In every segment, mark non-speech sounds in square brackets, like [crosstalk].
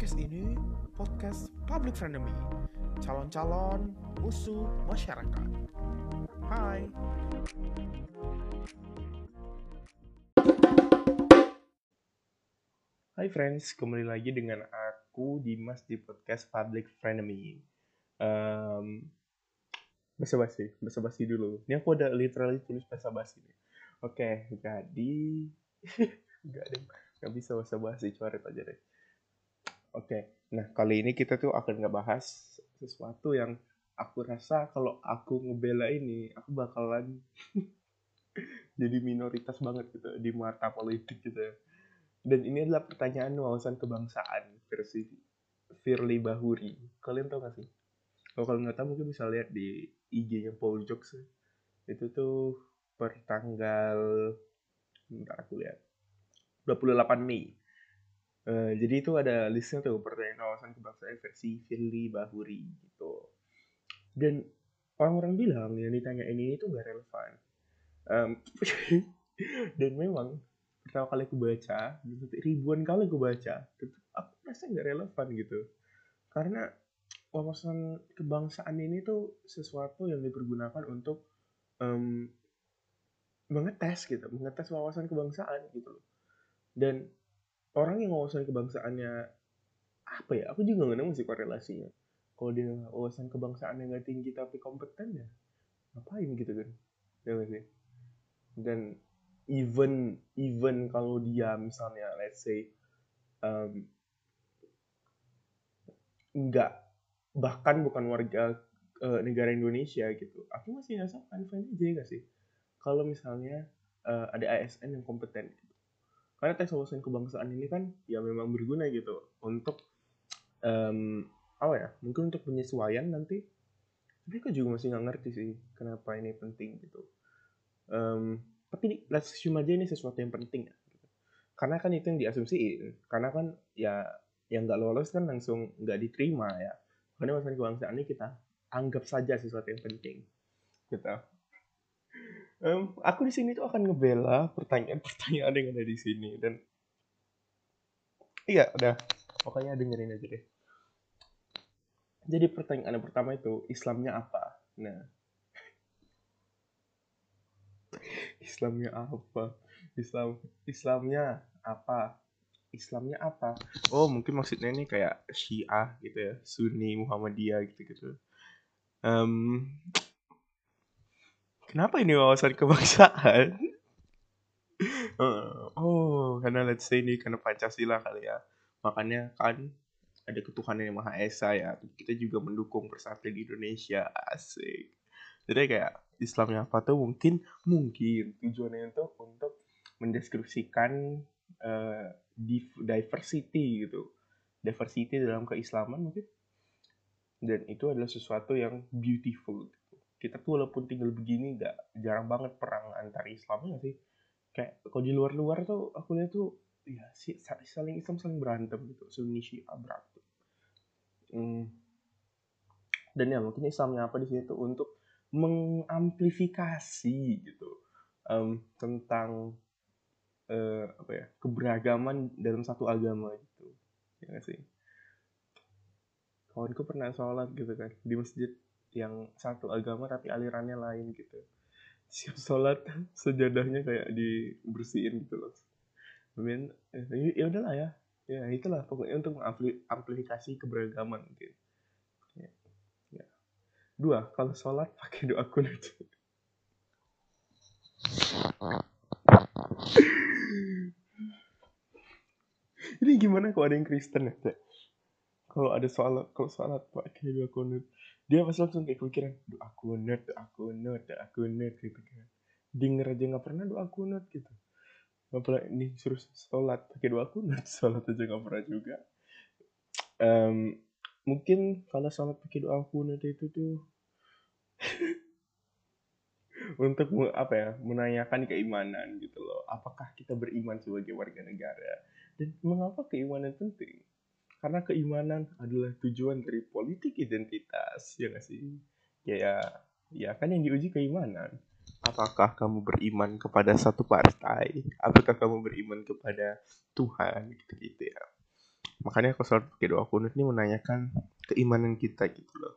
Podcast ini podcast public frenemy, calon-calon musuh masyarakat. Hai. Hai friends, kembali lagi dengan aku Dimas di podcast Public Frenemy. Um, basa basi, basa basi dulu. Ini aku ada literally tulis basa basi nih. Oke, jadi [laughs] nggak ada, nggak bisa basa basi, coret aja deh. Oke, nah kali ini kita tuh akan ngebahas sesuatu yang aku rasa kalau aku ngebela ini, aku bakalan [laughs] jadi minoritas banget gitu di mata politik gitu ya dan ini adalah pertanyaan wawasan kebangsaan versi Firly Bahuri. Kalian tahu gak sih? Kalau kalian nggak tahu mungkin bisa lihat di IG-nya Paul Jokes. Itu tuh per tanggal bentar aku lihat 28 Mei. Uh, jadi itu ada listnya tuh pertanyaan wawasan kebangsaan versi Firly Bahuri gitu. Dan orang-orang bilang yang ditanya ini itu nggak relevan. Um, [laughs] dan memang pertama kali aku baca ribuan kali aku baca tetap aku rasa nggak relevan gitu karena wawasan kebangsaan ini tuh sesuatu yang dipergunakan untuk um, mengetes gitu mengetes wawasan kebangsaan gitu dan orang yang wawasan kebangsaannya apa ya? Aku juga nggak nemu sih korelasinya. Kalau dia wawasan kebangsaan yang nggak tinggi tapi kompeten ya ngapain gitu kan? Ya sih? Dan even even kalau dia misalnya let's say um, nggak bahkan bukan warga uh, negara Indonesia gitu aku masih ngerasa fine fine aja gak sih? Kalau misalnya uh, ada ASN yang kompeten gitu karena tes wawasan kebangsaan ini kan ya memang berguna gitu untuk um, apa ya mungkin untuk penyesuaian nanti. Tapi aku juga masih nggak ngerti sih kenapa ini penting gitu. Um, tapi let's assume aja ini sesuatu yang penting ya. Karena kan itu yang diasumsiin. Karena kan ya yang nggak lolos kan langsung nggak diterima ya. Karena masalah kebangsaan ini kita anggap saja sesuatu yang penting gitu um, aku di sini tuh akan ngebela pertanyaan-pertanyaan [laughs] yang ada di sini dan iya udah pokoknya dengerin aja deh jadi pertanyaan yang pertama itu Islamnya apa nah [laughs] Islamnya apa? Islam Islamnya apa? Islamnya apa? Oh, mungkin maksudnya ini kayak Syiah gitu ya, Sunni, Muhammadiyah gitu-gitu. Um, kenapa ini wawasan kebangsaan? oh, karena let's say ini karena Pancasila kali ya. Makanya kan ada ketuhanan yang Maha Esa ya. Kita juga mendukung persatuan di Indonesia. Asik. Jadi kayak Islamnya apa tuh mungkin mungkin tujuannya itu untuk mendeskripsikan uh, diversity gitu diversity dalam keislaman mungkin dan itu adalah sesuatu yang beautiful. Kita tuh walaupun tinggal begini gak jarang banget perang antar Islam ya sih? Kayak kalau di luar-luar tuh aku lihat tuh ya sih saling Islam saling berantem gitu Sunni Syiah berantem. Hmm. dan ya mungkin Islamnya apa di sini tuh untuk mengamplifikasi gitu um, tentang uh, apa ya keberagaman dalam satu agama gitu. Ya gak sih? Kawanku pernah sholat gitu kan di masjid yang satu agama tapi alirannya lain gitu siap sholat [laughs] sejadahnya kayak dibersihin gitu loh Kemudian eh, ya udahlah ya ya itulah pokoknya untuk mengamplifikasi keberagaman gitu Dua, kalau sholat [laughs] pakai doa kunut. [laughs] Ini gimana kalau ada yang Kristen ya? Kalau ada sholat, kalau sholat pakai doa kunut. Dia pasti langsung kayak kepikiran, doa kunut, doa kunut, doa kunut gitu kan. Denger aja nggak pernah doa kunut gitu. Gak pernah ini suruh sholat pakai doa kunut, [laughs] sholat aja nggak pernah juga. Um, mungkin kalau sholat pakai doa kunut itu tuh [laughs] untuk apa ya menanyakan keimanan gitu loh apakah kita beriman sebagai warga negara dan mengapa keimanan penting karena keimanan adalah tujuan dari politik identitas ya gak sih? Ya ya ya kan yang diuji keimanan. Apakah kamu beriman kepada satu partai? Apakah kamu beriman kepada Tuhan? Gitu gitu ya. Makanya aku selalu pakai doa kunut ini menanyakan keimanan kita gitu loh.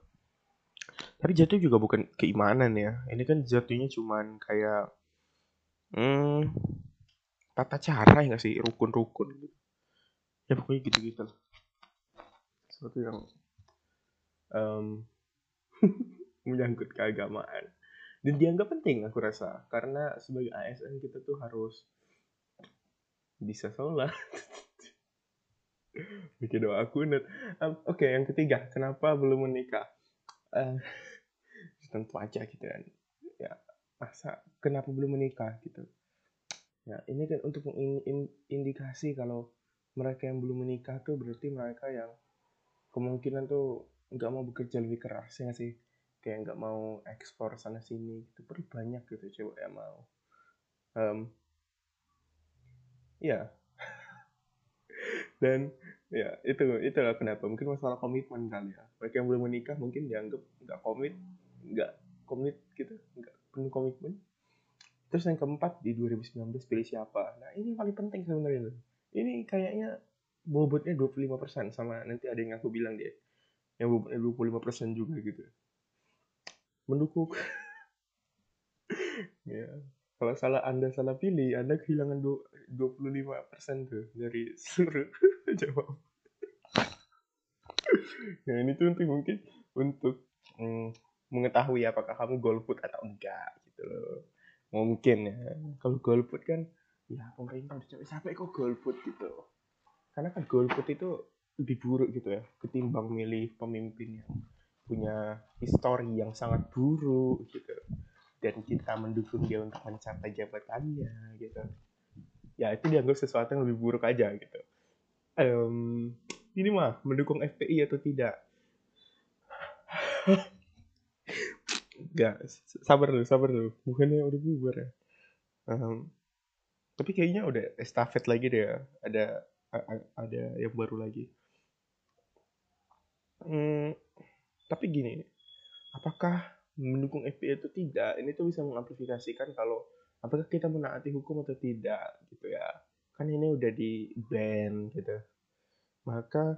Tapi jatuh juga bukan keimanan ya. Ini kan jatuhnya cuman kayak hmm, tata cara ya gak sih? Rukun-rukun. Gitu. ya pokoknya gitu-gitu lah sesuatu yang um, [laughs] menyangkut keagamaan. Dan dianggap penting aku rasa. Karena sebagai ASN kita tuh harus bisa sholat. [laughs] Bikin doa kunut. Um, oke okay, yang ketiga. Kenapa belum menikah? [laughs] Uh, tentu aja gitu kan. Ya masa kenapa belum menikah gitu? Ya ini kan untuk mengindikasi kalau mereka yang belum menikah tuh berarti mereka yang kemungkinan tuh nggak mau bekerja lebih keras ya sih? Kayak nggak mau ekspor sana sini gitu. Perlu banyak gitu cewek yang mau. Um, ya [laughs] dan ya itu itu lah kenapa. Mungkin masalah komitmen kali ya. Mereka yang belum menikah mungkin dianggap nggak komit nggak komit gitu nggak penuh komitmen. Terus yang keempat di 2019 pilih siapa? Nah ini paling penting sebenarnya ini kayaknya bobotnya 25% sama nanti ada yang aku bilang dia. Yang bobotnya 25% juga gitu. Mendukung. [laughs] Ya. Kalau salah anda salah pilih anda kehilangan 25 persen tuh dari seluruh [laughs] jawab. [laughs] Nah ini tuh untuk mungkin untuk mm, mengetahui apakah kamu golput atau enggak gitu loh. Mungkin ya kalau golput kan ya pemerintah udah capek-capek kok golput gitu karena kan golput itu lebih buruk gitu ya ketimbang milih pemimpin yang punya histori yang sangat buruk gitu dan kita mendukung dia untuk mencapai jabatannya gitu ya itu dianggap sesuatu yang lebih buruk aja gitu um, ini mah mendukung FPI atau tidak [sighs] Gak, sabar dulu, sabar dulu. Bukannya udah bubar ya. Um, tapi kayaknya udah estafet lagi deh ya. Ada ada yang baru lagi. Hmm, tapi gini, apakah mendukung FPI itu tidak? Ini tuh bisa mengamplifikasikan kalau apakah kita menaati hukum atau tidak gitu ya. Kan ini udah di ban gitu. Maka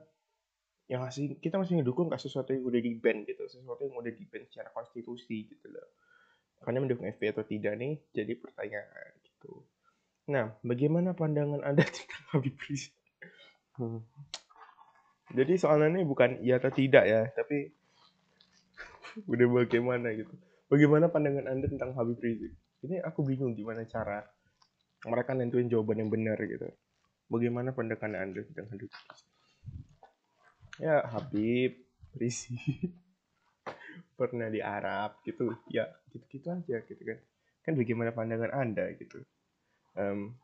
yang masih kita masih ngedukung gak sesuatu yang udah di ban gitu, sesuatu yang udah di ban secara konstitusi gitu loh. Makanya mendukung FPI atau tidak nih jadi pertanyaan gitu. Nah, bagaimana pandangan Anda [laughs] tentang Habib Rizik? Hmm. Jadi soalnya ini bukan iya atau tidak ya, tapi [laughs] udah bagaimana gitu. Bagaimana pandangan anda tentang Habib Rizik? Ini aku bingung gimana cara mereka nentuin jawaban yang benar gitu. Bagaimana pandangan anda tentang Habib Rizik? Ya Habib Rizik. [laughs] Pernah di Arab gitu. Ya gitu gitu aja gitu kan. Kan bagaimana pandangan anda gitu. Um,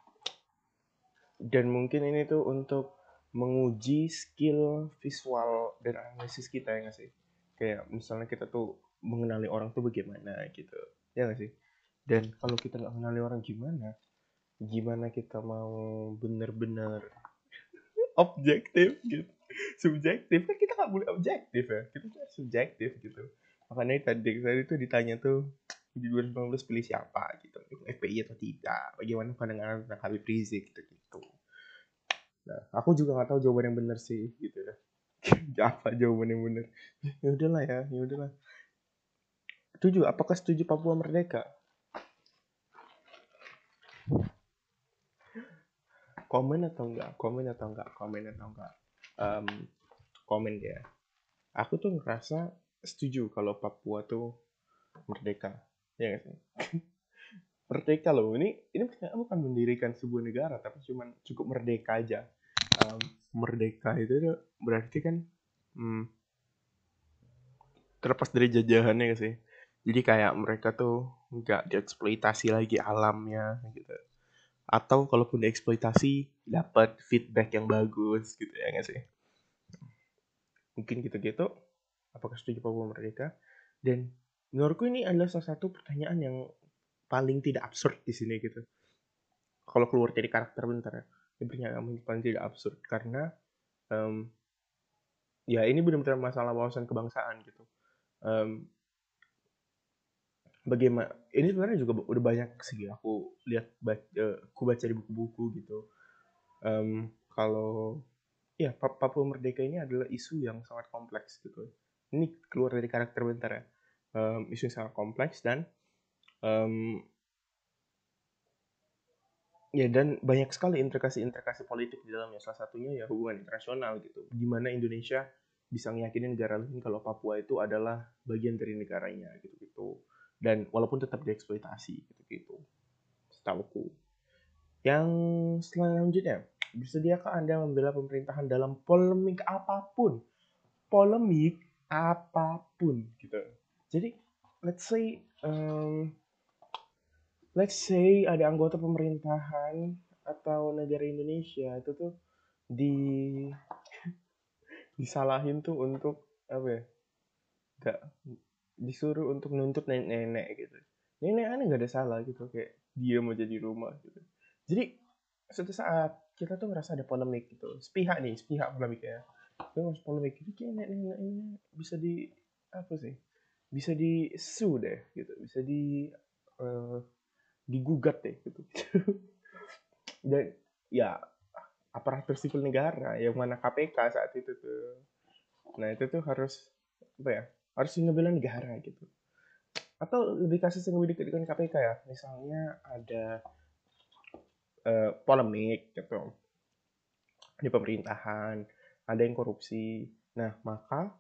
dan mungkin ini tuh untuk menguji skill visual dan analisis kita ya nggak sih? Kayak misalnya kita tuh mengenali orang tuh bagaimana gitu ya gak sih? Dan kalau kita nggak mengenali orang gimana gimana kita mau bener-bener objektif gitu? Subjektif kan kita nggak boleh objektif ya. Kita harus subjektif gitu. Makanya tadi tadi tuh ditanya tuh di 2019 pilih siapa gitu? FPI atau tidak? Bagaimana pandangan tentang Habib Rizik gitu gitu nah aku juga nggak tahu jawaban yang benar sih gitu ya. [laughs] Apa jawaban yang benar? Ya udahlah ya ya udahlah. Setuju? Apakah setuju Papua merdeka? Komen atau enggak komen atau enggak komen atau enggak um, komen ya aku tuh ngerasa setuju kalau Papua tuh merdeka. Ya gak sih? [laughs] Merdeka loh. Ini ini bukan mendirikan sebuah negara tapi cuman cukup merdeka aja um, merdeka itu berarti kan hmm, terlepas dari jajahannya sih? Jadi kayak mereka tuh nggak dieksploitasi lagi alamnya gitu. Atau kalaupun dieksploitasi dapat feedback yang bagus gitu ya nggak sih? Mungkin gitu-gitu. Apakah setuju Papua Merdeka? Dan menurutku ini adalah salah satu pertanyaan yang paling tidak absurd di sini gitu. Kalau keluar dari karakter bentar ya pernyataan paling tidak absurd karena um, ya ini benar-benar masalah wawasan kebangsaan gitu um, bagaimana ini sebenarnya juga udah banyak sih aku lihat baca, aku baca di buku-buku gitu um, kalau ya Papua Merdeka ini adalah isu yang sangat kompleks gitu. Ini keluar dari karakter bentar ya. Um, isu yang sangat kompleks dan um, ya dan banyak sekali implikasi-implikasi politik di dalamnya. Salah satunya ya hubungan internasional gitu. Gimana Indonesia bisa meyakini negara lain kalau Papua itu adalah bagian dari negaranya gitu-gitu. Dan walaupun tetap dieksploitasi gitu-gitu. Setahuku. Yang selanjutnya, bersediakah Anda membela pemerintahan dalam polemik apa pun? Polemik apa pun gitu. Jadi let's say um, let's say ada anggota pemerintahan atau negara Indonesia itu tuh di [laughs] disalahin tuh untuk apa ya gak disuruh untuk nuntut nenek-nenek gitu. Nenek aneh gak ada salah gitu kayak dia mau jadi rumah gitu. Jadi suatu saat kita tuh ngerasa ada polemik gitu. Sepihak nih sepihak polemik ya. Terus polemik itu kayak nenek-nenek ini bisa di apa sih bisa di su deh gitu. Bisa di uh, digugat deh gitu. [laughs] Dan ya aparatur sipil negara yang mana KPK saat itu tuh. Nah itu tuh harus apa ya harus ngebela negara gitu. Atau lebih kasus yang lebih dekat dengan KPK ya. Misalnya ada uh, polemik gitu. Di pemerintahan ada yang korupsi. Nah maka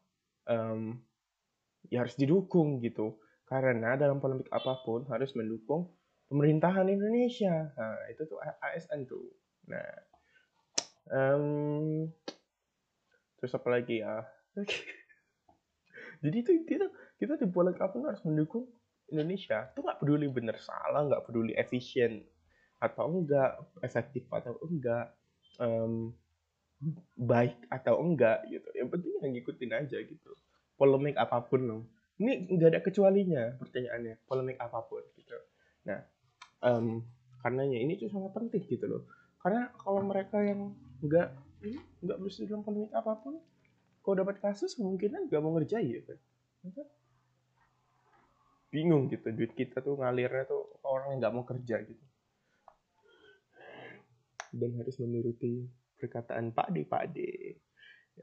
um, ya harus didukung gitu. Karena dalam polemik apa pun harus mendukung pemerintahan Indonesia. Nah, itu tuh ASN tuh. Nah, um, terus apa lagi ya? [laughs] Jadi itu kita kita di bola kapten harus mendukung Indonesia. Tuh nggak peduli bener salah, nggak peduli efisien atau enggak, efektif atau enggak, um, baik atau enggak gitu. Yang penting yang ngikutin aja gitu. Polemik apa pun loh. Ini nggak ada kecualinya pertanyaannya. Polemik apa pun gitu. Nah, um, karenanya ini tuh sangat penting gitu loh. Karena kalau mereka yang nggak nggak berusaha dalam polemik apa pun kalau dapat kasus kemungkinan nggak mau ngerjain ya kan? Bingung gitu duit kita tuh ngalirnya tuh orang yang nggak mau kerja gitu. Dan harus menuruti perkataan Pak De Pak De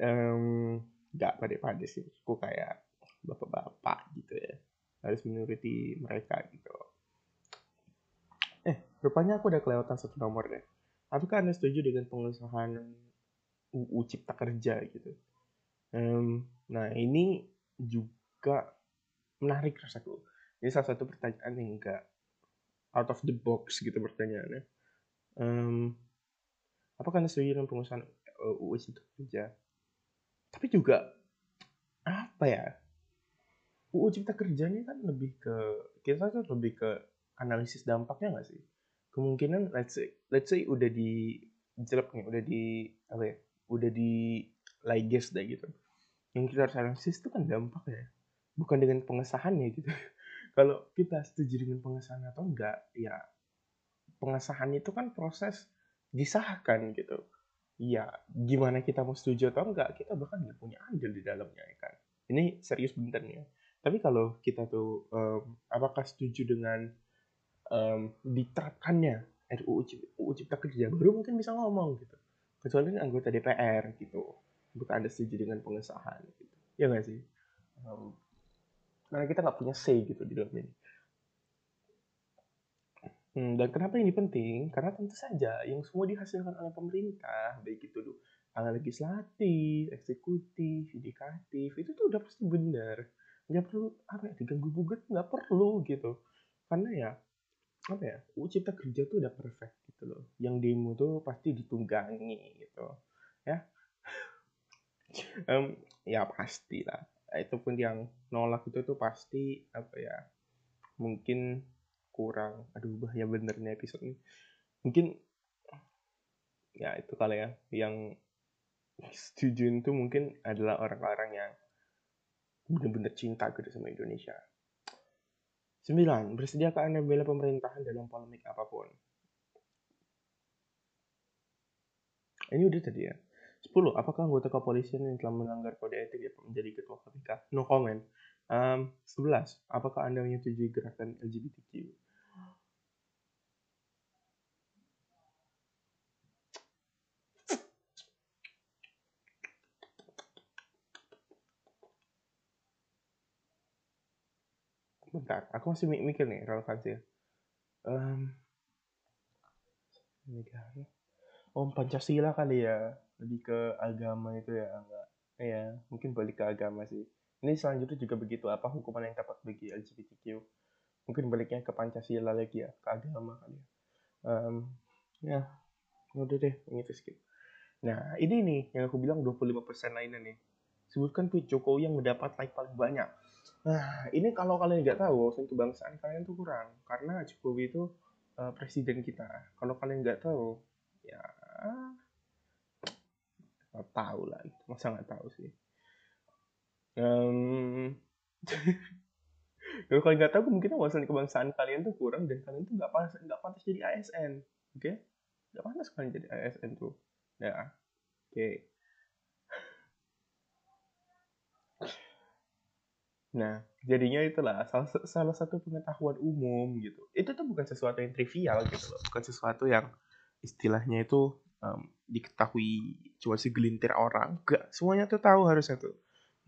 um, nggak Pak De Pak De sih aku kayak bapak-bapak gitu ya. Harus menuruti mereka gitu Rupanya aku udah kelewatan satu nomor deh. Apakah Anda setuju dengan pengesahan UU Cipta Kerja gitu? Um, nah ini juga menarik rasaku. Ini salah satu pertanyaan yang enggak out of the box gitu pertanyaannya. Um, apakah Anda setuju dengan pengesahan UU Cipta Kerja? Tapi juga apa ya? UU Cipta Kerja ini kan lebih ke kita tuh lebih ke analisis dampaknya nggak sih? Kemungkinan let's say let's say udah di jelek nih udah di apa ya udah di liges deh gitu. Yang kita harus analisis itu kan dampak ya. Bukan dengan pengesahannya gitu. [laughs] Kalau kita setuju dengan pengesahan atau enggak ya pengesahan itu kan proses disahkan gitu. Ya gimana kita mau setuju atau enggak kita bahkan nggak punya andil di dalamnya ya kan. Ini serius bener nih ya. Tapi kalau kita tuh um, apakah setuju dengan um, diterapkannya RUU Cipta, Cipta Kerja. Baru mungkin bisa ngomong gitu. Kecuali anggota DPR gitu. Bukan ada setuju dengan pengesahan gitu. Ya nggak sih? Um, karena kita nggak punya say gitu di dalam ini. Hmm, dan kenapa ini penting? Karena tentu saja yang semua dihasilkan oleh pemerintah baik itu tangan legislatif eksekutif yudikatif itu tuh udah pasti benar. Nggak perlu apa ya diganggu gugat nggak perlu gitu. Karena ya apa ya? UU Cipta Kerja tuh udah perfect gitu loh. Yang demo tuh pasti ditunggangi gitu ya. [laughs] Um, ya pasti lah itu pun yang nolak itu tuh pasti apa ya mungkin kurang. Aduh bahaya bener nih episode ini. Mungkin ya itu kali ya yang setuju itu mungkin adalah orang-orang yang bener-bener cinta gitu sama Indonesia 9. Bersediakah Anda membela pemerintahan dalam polemik apa pun? Ini udah tadi ya. 10. Apakah anggota kepolisian yang telah melanggar kode etik dapat menjadi ketua KPK? No comment. Um, 11. Apakah Anda menyetujui gerakan LGBTQ? Bentar, aku masih mikir nih relevansi. Um, negara. Oh, Pancasila kali ya. Lebih ke agama itu ya, enggak. Ya, mungkin balik ke agama sih. Ini selanjutnya juga begitu. Apa hukuman yang tepat bagi LGBTQ? Mungkin baliknya ke Pancasila lagi ya, ke agama kali ya. Um, ya, udah deh, ini skip. Nah, ini nih yang aku bilang 25% lainnya nih. Sebutkan tweet Jokowi yang mendapat like paling banyak. Nah, ini kalau kalian nggak tahu, wawasan kebangsaan kalian tuh kurang. Karena Jokowi itu uh, presiden kita. Kalau kalian nggak tahu, ya nggak tahu lah. Masa nggak tahu sih. Um, [laughs] kalau kalian nggak tahu, mungkin wawasan kebangsaan kalian tuh kurang dan kalian tuh nggak pantas nggak pantas jadi ASN, oke? Okay? Nggak pantas kalian jadi ASN tuh. Ya, oke. Okay. Nah, jadinya itulah salah, salah satu pengetahuan umum gitu. Itu tuh bukan sesuatu yang trivial gitu loh, bukan sesuatu yang istilahnya itu um, diketahui cuma segelintir orang. Gak, semuanya tuh tahu harusnya tuh.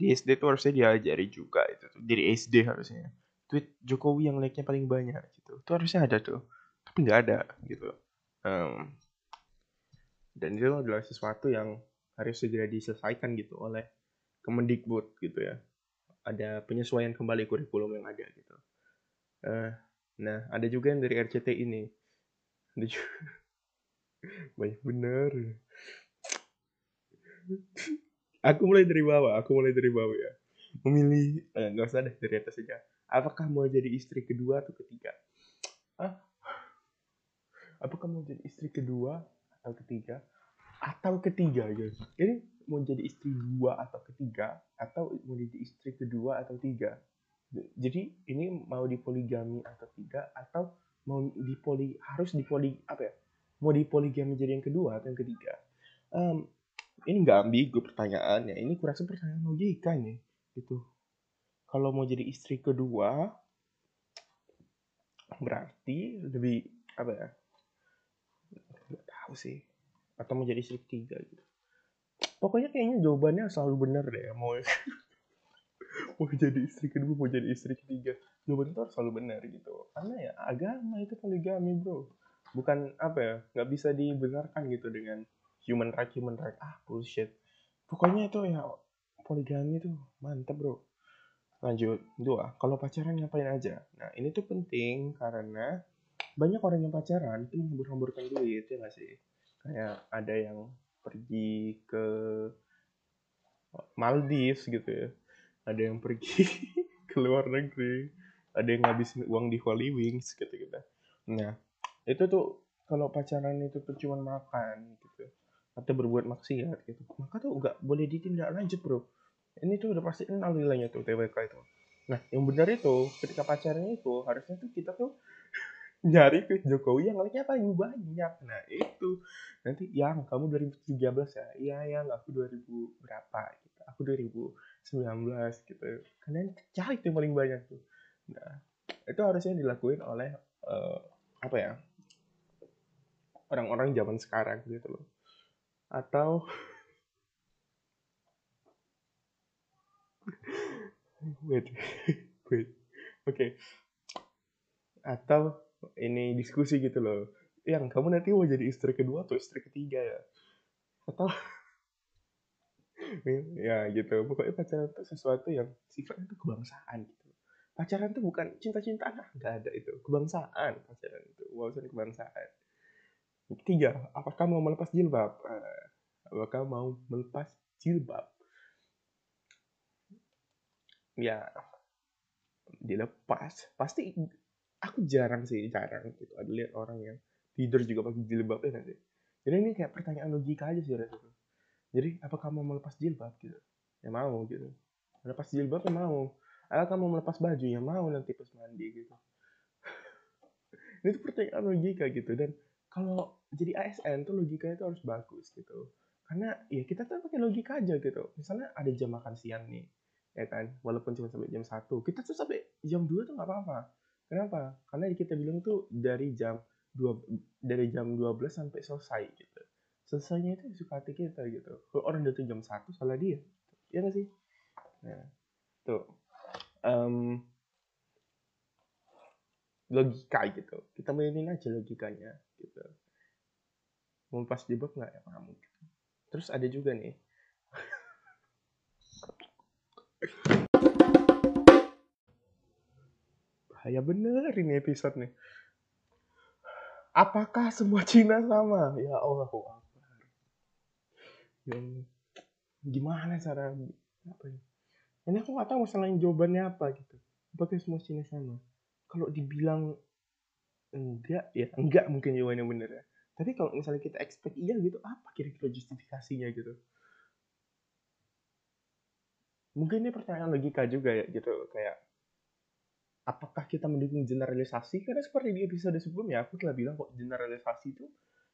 Di SD tuh harusnya diajari juga itu tuh. Dari SD harusnya. Tweet Jokowi yang like-nya paling banyak gitu. Itu harusnya ada tuh. Tapi nggak ada gitu. Um, dan itu adalah sesuatu yang harus segera diselesaikan gitu oleh Kemendikbud gitu ya ada penyesuaian kembali kurikulum yang ada gitu. Uh, nah, ada juga yang dari RCT ini. Ada juga. [laughs] Banyak bener. aku mulai dari bawah, aku mulai dari bawah ya. Memilih, eh, nggak usah deh dari atas saja. Apakah mau jadi istri kedua atau ketiga? Ah, apakah mau jadi istri kedua atau ketiga? Atau ketiga guys. Ini mau jadi istri dua atau ketiga atau mau jadi istri kedua atau tiga. Jadi ini mau dipoligami atau tidak atau mau dipoli harus dipoli apa ya mau dipoligami jadi yang kedua atau yang ketiga. Um, ini nggak ambigu pertanyaannya. Ini kurasa pertanyaan logika nih gitu. Kalau mau jadi istri kedua berarti lebih apa ya nggak tahu sih atau mau jadi istri ketiga gitu. Pokoknya kayaknya jawabannya selalu benar deh mau [laughs] mau jadi istri kedua mau jadi istri ketiga. Jawaban itu harus selalu benar gitu. Karena ya agama itu poligami bro. Bukan apa ya nggak bisa dibenarkan gitu dengan human right human right ah bullshit. Pokoknya itu ya poligami itu mantep bro. Lanjut dua. Kalau pacaran ngapain aja? Nah ini tuh penting karena banyak orang yang pacaran itu menghambur-hamburkan duit ya nggak sih kayak ada yang pergi ke Maldives gitu ya. Ada yang pergi [laughs] ke luar negeri. Ada yang ngabisin uang di Holy Wings gitu gitu. Nah itu tuh kalau pacaran itu tuh cuma makan gitu. Atau berbuat maksiat gitu. Maka tuh nggak boleh ditindak lanjut bro. Ini tuh udah pasti kenal nilainya tuh TWK itu. Nah yang benar itu ketika pacaran itu harusnya tuh kita tuh nyari ke Jokowi yang like-nya paling banyak. Nah itu nanti yang kamu 2017 ya, iya yang aku 2000 berapa gitu, aku 2019 gitu. Kalian cari tuh paling banyak tuh. Nah itu harusnya dilakuin oleh uh, apa ya orang-orang zaman sekarang gitu loh. Atau [laughs] wait [laughs] wait oke okay. atau ini diskusi gitu loh. Yang kamu nanti mau jadi istri kedua atau istri ketiga ya? Atau [laughs] ya gitu. Pokoknya pacaran itu sesuatu yang sifatnya itu kebangsaan gitu. Pacaran itu bukan cinta-cintaan. Nah, nggak ada itu. Kebangsaan pacaran itu. Wawasan kebangsaan. Ketiga apakah mau melepas jilbab? Eh, apakah mau melepas jilbab? Ya dilepas. Pasti aku jarang sih jarang gitu. Ada lihat orang yang tidur juga pakai jilbab ya nanti jadi ini kayak pertanyaan logika aja sih rasanya jadi apa kamu mau melepas jilbab gitu? Ya mau gitu. Melepas jilbab ya mau. Apa kamu melepas baju ya mau nanti pas mandi gitu. [laughs] Itu pertanyaan logika gitu. Dan kalau jadi ASN tuh logika itu harus bagus gitu. Karena ya kita tuh pakai logika aja gitu. Misalnya ada jam makan siang nih ya kan? Walaupun cuma sampai jam satu kita tuh sampai jam 2 tuh nggak apa-apa Kenapa? Karena kita bilang tuh dari jam dua dari jam 12 sampai selesai gitu. Selesainya itu suka hati kita gitu. Kalau orang datang jam satu salah dia. Iya gak sih? Nah, tuh. Um, logika gitu kita mainin aja logikanya gitu mau pas jebak nggak ya kamu terus ada juga nih [laughs] bahaya bener ini episode nih. Apakah semua Cina sama? Ya Allah yang gimana cara apa ya? Ini aku nggak tahu masalahnya jawabannya apa gitu. Apakah semua Cina sama? Kalau dibilang enggak ya enggak mungkin jawabannya bener ya. Tapi kalau misalnya kita expect iya gitu apa kira-kira justifikasinya gitu? Mungkin ini pertanyaan logika juga ya gitu. Kayak apakah kita mendukung generalisasi? Karena seperti di episode sebelumnya aku telah bilang kok generalisasi itu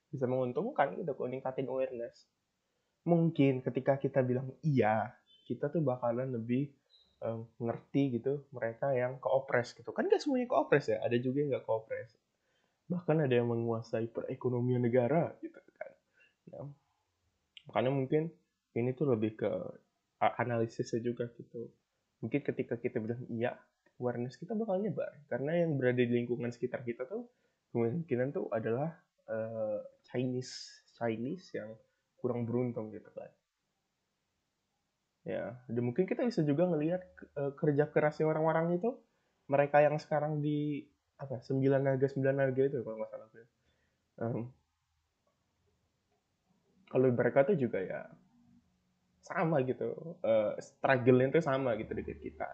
bisa menguntungkan gitu kok ningkatin awareness. Mungkin ketika kita bilang iya kita tuh bakalan lebih um, ngerti gitu mereka yang koopres gitu. Kan gak semuanya koopres ya ada juga yang gak koopres bahkan ada yang menguasai perekonomian negara gitu kan. Nah, makanya mungkin ini tuh lebih ke analisisnya juga gitu. Mungkin ketika kita bilang iya awareness kita bakal nyebar. Karena yang berada di lingkungan sekitar kita tuh kemungkinan tuh adalah uh, Chinese Chinese yang kurang beruntung gitu kan. Ya dan mungkin kita bisa juga ngelihat uh, kerja kerasnya orang-orang itu mereka yang sekarang di apa sembilan naga sembilan naga itu kalau nggak salah um, kalau mereka tuh juga ya sama gitu uh, struggle itu sama gitu dengan kita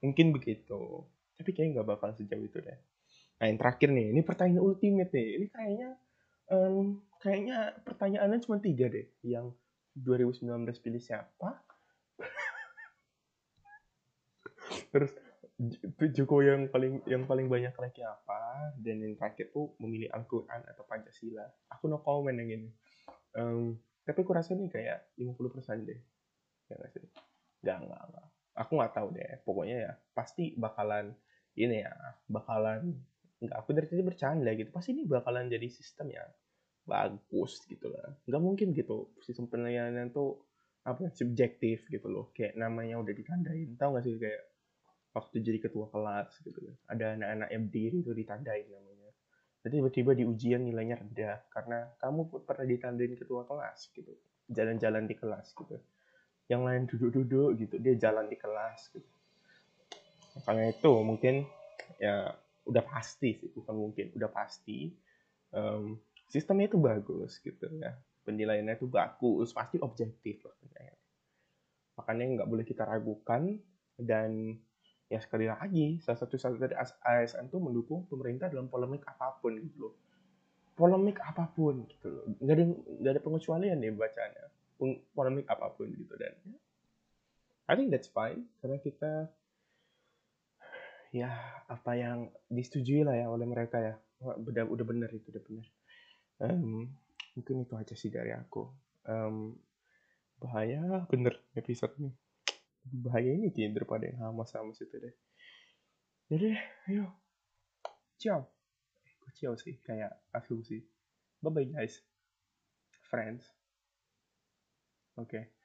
mungkin begitu. Tapi kayaknya nggak bakal sejauh itu deh. Nah yang terakhir nih ini pertanyaan ultimate nih. Ini kayaknya um, kayaknya pertanyaannya cuma tiga deh. Yang 2019 pilih siapa? [laughs] Terus Jokowi yang paling yang paling banyak like apa? Dan yang terakhir tuh memilih Al-Quran atau Pancasila. Aku no comment yang ini. Um, tapi aku rasa nih kayak 50% deh. Ya gak sih? Gak nggak aku nggak tahu deh pokoknya ya pasti bakalan ini ya bakalan nggak aku dari tadi bercanda gitu pasti ini bakalan jadi sistem yang bagus gitu lah. Nggak mungkin gitu sistem penilaian tuh apa subjektif gitu loh. Kayak namanya udah ditandain tahu nggak sih kayak waktu jadi ketua kelas gitu kan ada anak-anak yang berdiri itu ditandain namanya. Jadi tiba-tiba di ujian nilainya rendah karena kamu pernah ditandain ketua kelas gitu jalan-jalan di kelas gitu yang lain duduk-duduk gitu dia jalan di kelas gitu. Makanya itu mungkin ya udah pasti sih bukan mungkin udah pasti um, sistemnya itu bagus gitu ya. Penilaiannya itu bagus pasti objektif makanya nggak boleh kita ragukan dan ya sekali lagi salah satu salah dari ASN itu mendukung pemerintah dalam polemik apa pun gitu loh. Polemik apa pun gitu loh. Nggak ada nggak ada pengecualian nih bacanya polemik apa pun gitu dan ya, I think that's fine karena kita ya apa yang disetujui lah ya oleh mereka ya udah udah benar itu udah benar um, mungkin itu aja sih dari aku um, bahaya bener episode ini bahaya ini kayaknya daripada yang hamas-hamas itu deh. Jadi, ayo. Ciao. Eh, ciao sih, kayak asumsi. Bye-bye guys. Friends. Oke. Okay.